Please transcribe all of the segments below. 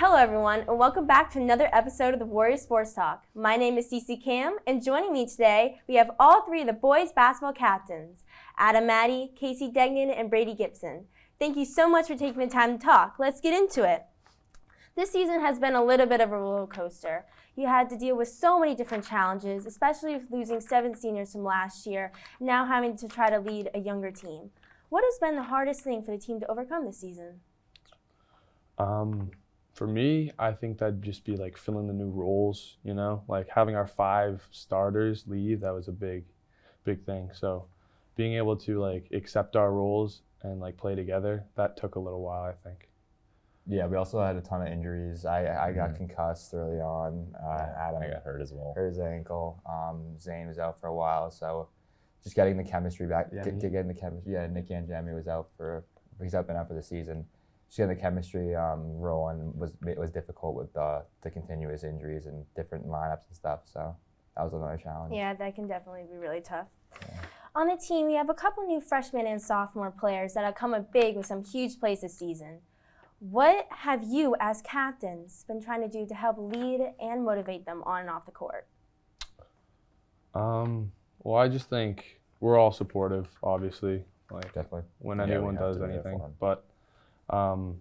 Hello, everyone, and welcome back to another episode of the Warrior Sports Talk. My name is Cece Cam, and joining me today, we have all three of the boys' basketball captains Adam Maddie, Casey Degnan, and Brady Gibson. Thank you so much for taking the time to talk. Let's get into it. This season has been a little bit of a roller coaster. You had to deal with so many different challenges, especially with losing seven seniors from last year, now having to try to lead a younger team. What has been the hardest thing for the team to overcome this season? Um, for me, I think that'd just be like filling the new roles, you know, like having our five starters leave, that was a big, big thing. So being able to like accept our roles and like play together, that took a little while, I think. Yeah, we also had a ton of injuries. I I got concussed early on. Uh, Adam I got hurt as well. hurt his ankle. Um, Zane was out for a while, so just getting the chemistry back, Yeah, get, getting the chemistry. Yeah, Nicky and Jamie was out for he's up and out for the season. Just getting the chemistry um, rolling was it was difficult with uh, the continuous injuries and different lineups and stuff. So that was another challenge. Yeah, that can definitely be really tough. On the team, we have a couple new freshmen and sophomore players that have come up big with some huge plays this season. What have you, as captains, been trying to do to help lead and motivate them on and off the court? Um, well, I just think we're all supportive, obviously, like Definitely. when Yeah, anyone does to be there for anything. 'em. But um,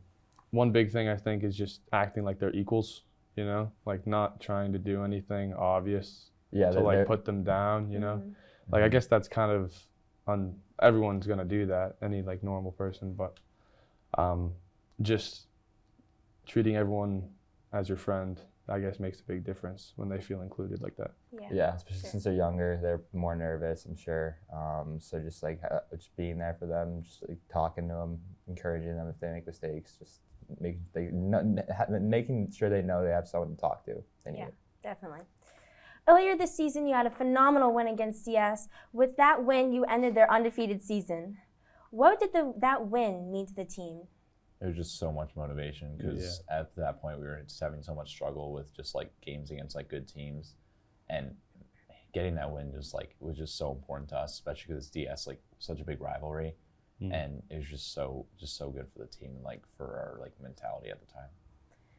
one big thing I think is just acting like they're equals, you know, like not trying to do anything obvious Yeah, to like put them down, you know. Mhm. Like I guess that's kind of on everyone's gonna do that, any like normal person, but um, just treating everyone as your friend, I guess makes a big difference when they feel included like that. Yeah. Yeah, especially Sure. since they're younger, they're more nervous. I'm sure. Um, so just like uh, just being there for them, just like talking to them, encouraging them if they make mistakes, just making they no, n- making sure they know they have someone to talk to. if Yeah. it. Definitely. Earlier this season, you had a phenomenal win against DS. With that win, you ended their undefeated season. What did the, that win mean to the team? It was just so much motivation because at that point we were just having so much struggle with just like games against like good teams, and getting that win just like was just so important to us, especially because it's DS like such a big rivalry, Mm. and it was just so just so good for the team and like for our like mentality at the time.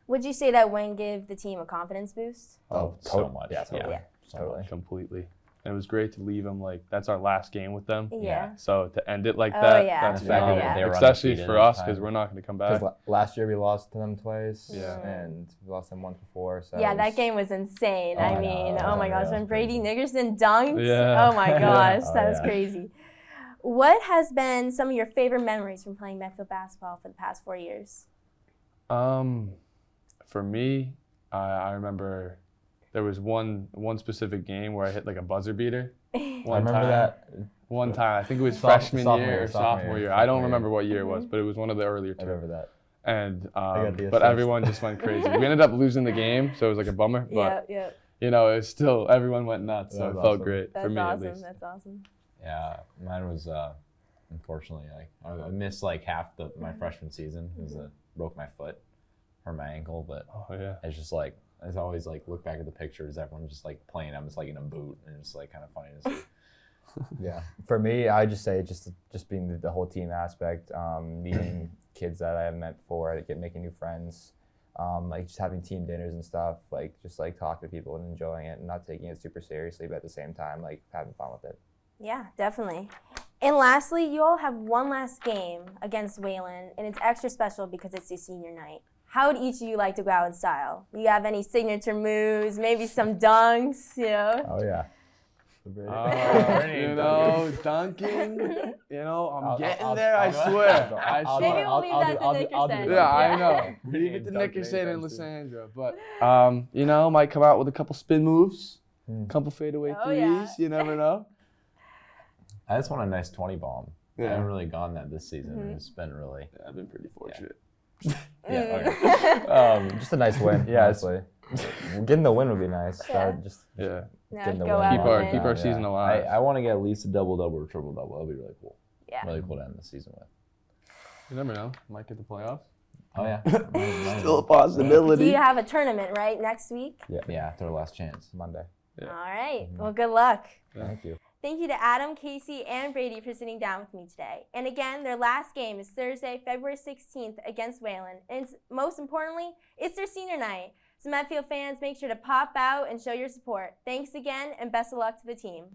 Would you say that win gave the team a confidence boost? Oh, so tot- much. yeah, totally. Yeah. so Totally. much. completely. And it was great to leave them like that's our last game with them. Yeah. So to end it like Oh, that, yeah. that's The fact big. yeah. that they were especially for us because we're not going to come back. la- last year we lost to them twice, Yeah. and we lost them once before. So yeah, it that game was insane. Oh, I I mean, that oh was my gosh, when Brady crazy. Nickerson dunked. Yeah. Oh my gosh, Oh, that was yeah. crazy. What has been some of your favorite memories from playing Medfield basketball for the past four years? Um, for me, I I remember there was one one specific game where I hit like a buzzer beater. I One remember time. that. One time, I think it was Soph- freshman sophomore year year, or sophomore sophomore year, year. I don't year. remember what year it was, but it was one of the earlier I two. remember that. And um, but everyone just went crazy. we ended up losing the game, so it was like a bummer. But yeah, yeah, you know, it was still everyone went nuts, so That it was felt awesome. great that's for me awesome. at least. That's awesome. Yeah, mine was uh, unfortunately like I I missed like half the my freshman season because I broke my foot or my ankle, but Oh yeah. it's just like I always like look back at the pictures, everyone just like playing. I'm just like in a boot, and it's like kind of funny to see. Yeah. For me, I just say just just being the, the whole team aspect, um, meeting kids that I have met before, get making new friends, um, like just having team dinners and stuff, like just like talking to people and enjoying it and not taking it super seriously, but at the same time like having fun with it. Yeah, definitely. And lastly, you all have one last game against Wayland, and it's extra special because it's your senior night. How would each of you like to go out in style? Do you have any signature moves? Maybe some dunks? You know. Oh yeah. Uh, you know, dunking. You know, I'm I'll- getting I'll- there. I I'll- swear. I'll- I I'll- swear. Maybe we'll leave I'll that to I'll do- Nickerson. I'll do the Yeah, I know. Leave it to Dunk Nickerson and anytime soon. But um, you know, might come out with a couple spin moves, Hmm. couple fadeaway Oh, threes. yeah. You never know. I just want a nice 20 bomb. I haven't really gone that this season. Mhm. It's been really I've been pretty fortunate. yeah. Mm. Okay. Just a nice win. Yeah, honestly. Getting the win would be nice. Yeah. That just Yeah. Yeah, Getting the go win. Keep our keep our Yeah. season alive. I want to get at least a double double or triple double. That'd be really cool. Yeah. Really cool to end the season with. you never know. Might get the playoffs. Oh yeah. Still a possibility. Do you have a tournament right next week? yeah, it's our last chance. Monday. Yeah. All right. Mhm. Well, good luck. Yeah. Thank you. Thank you to Adam, Casey, and Brady for sitting down with me today. And again, their last game is Thursday, February 16th against Wayland. And most importantly, it's their senior night. So Medfield fans, make sure to pop out and show your support. Thanks again, and best of luck to the team.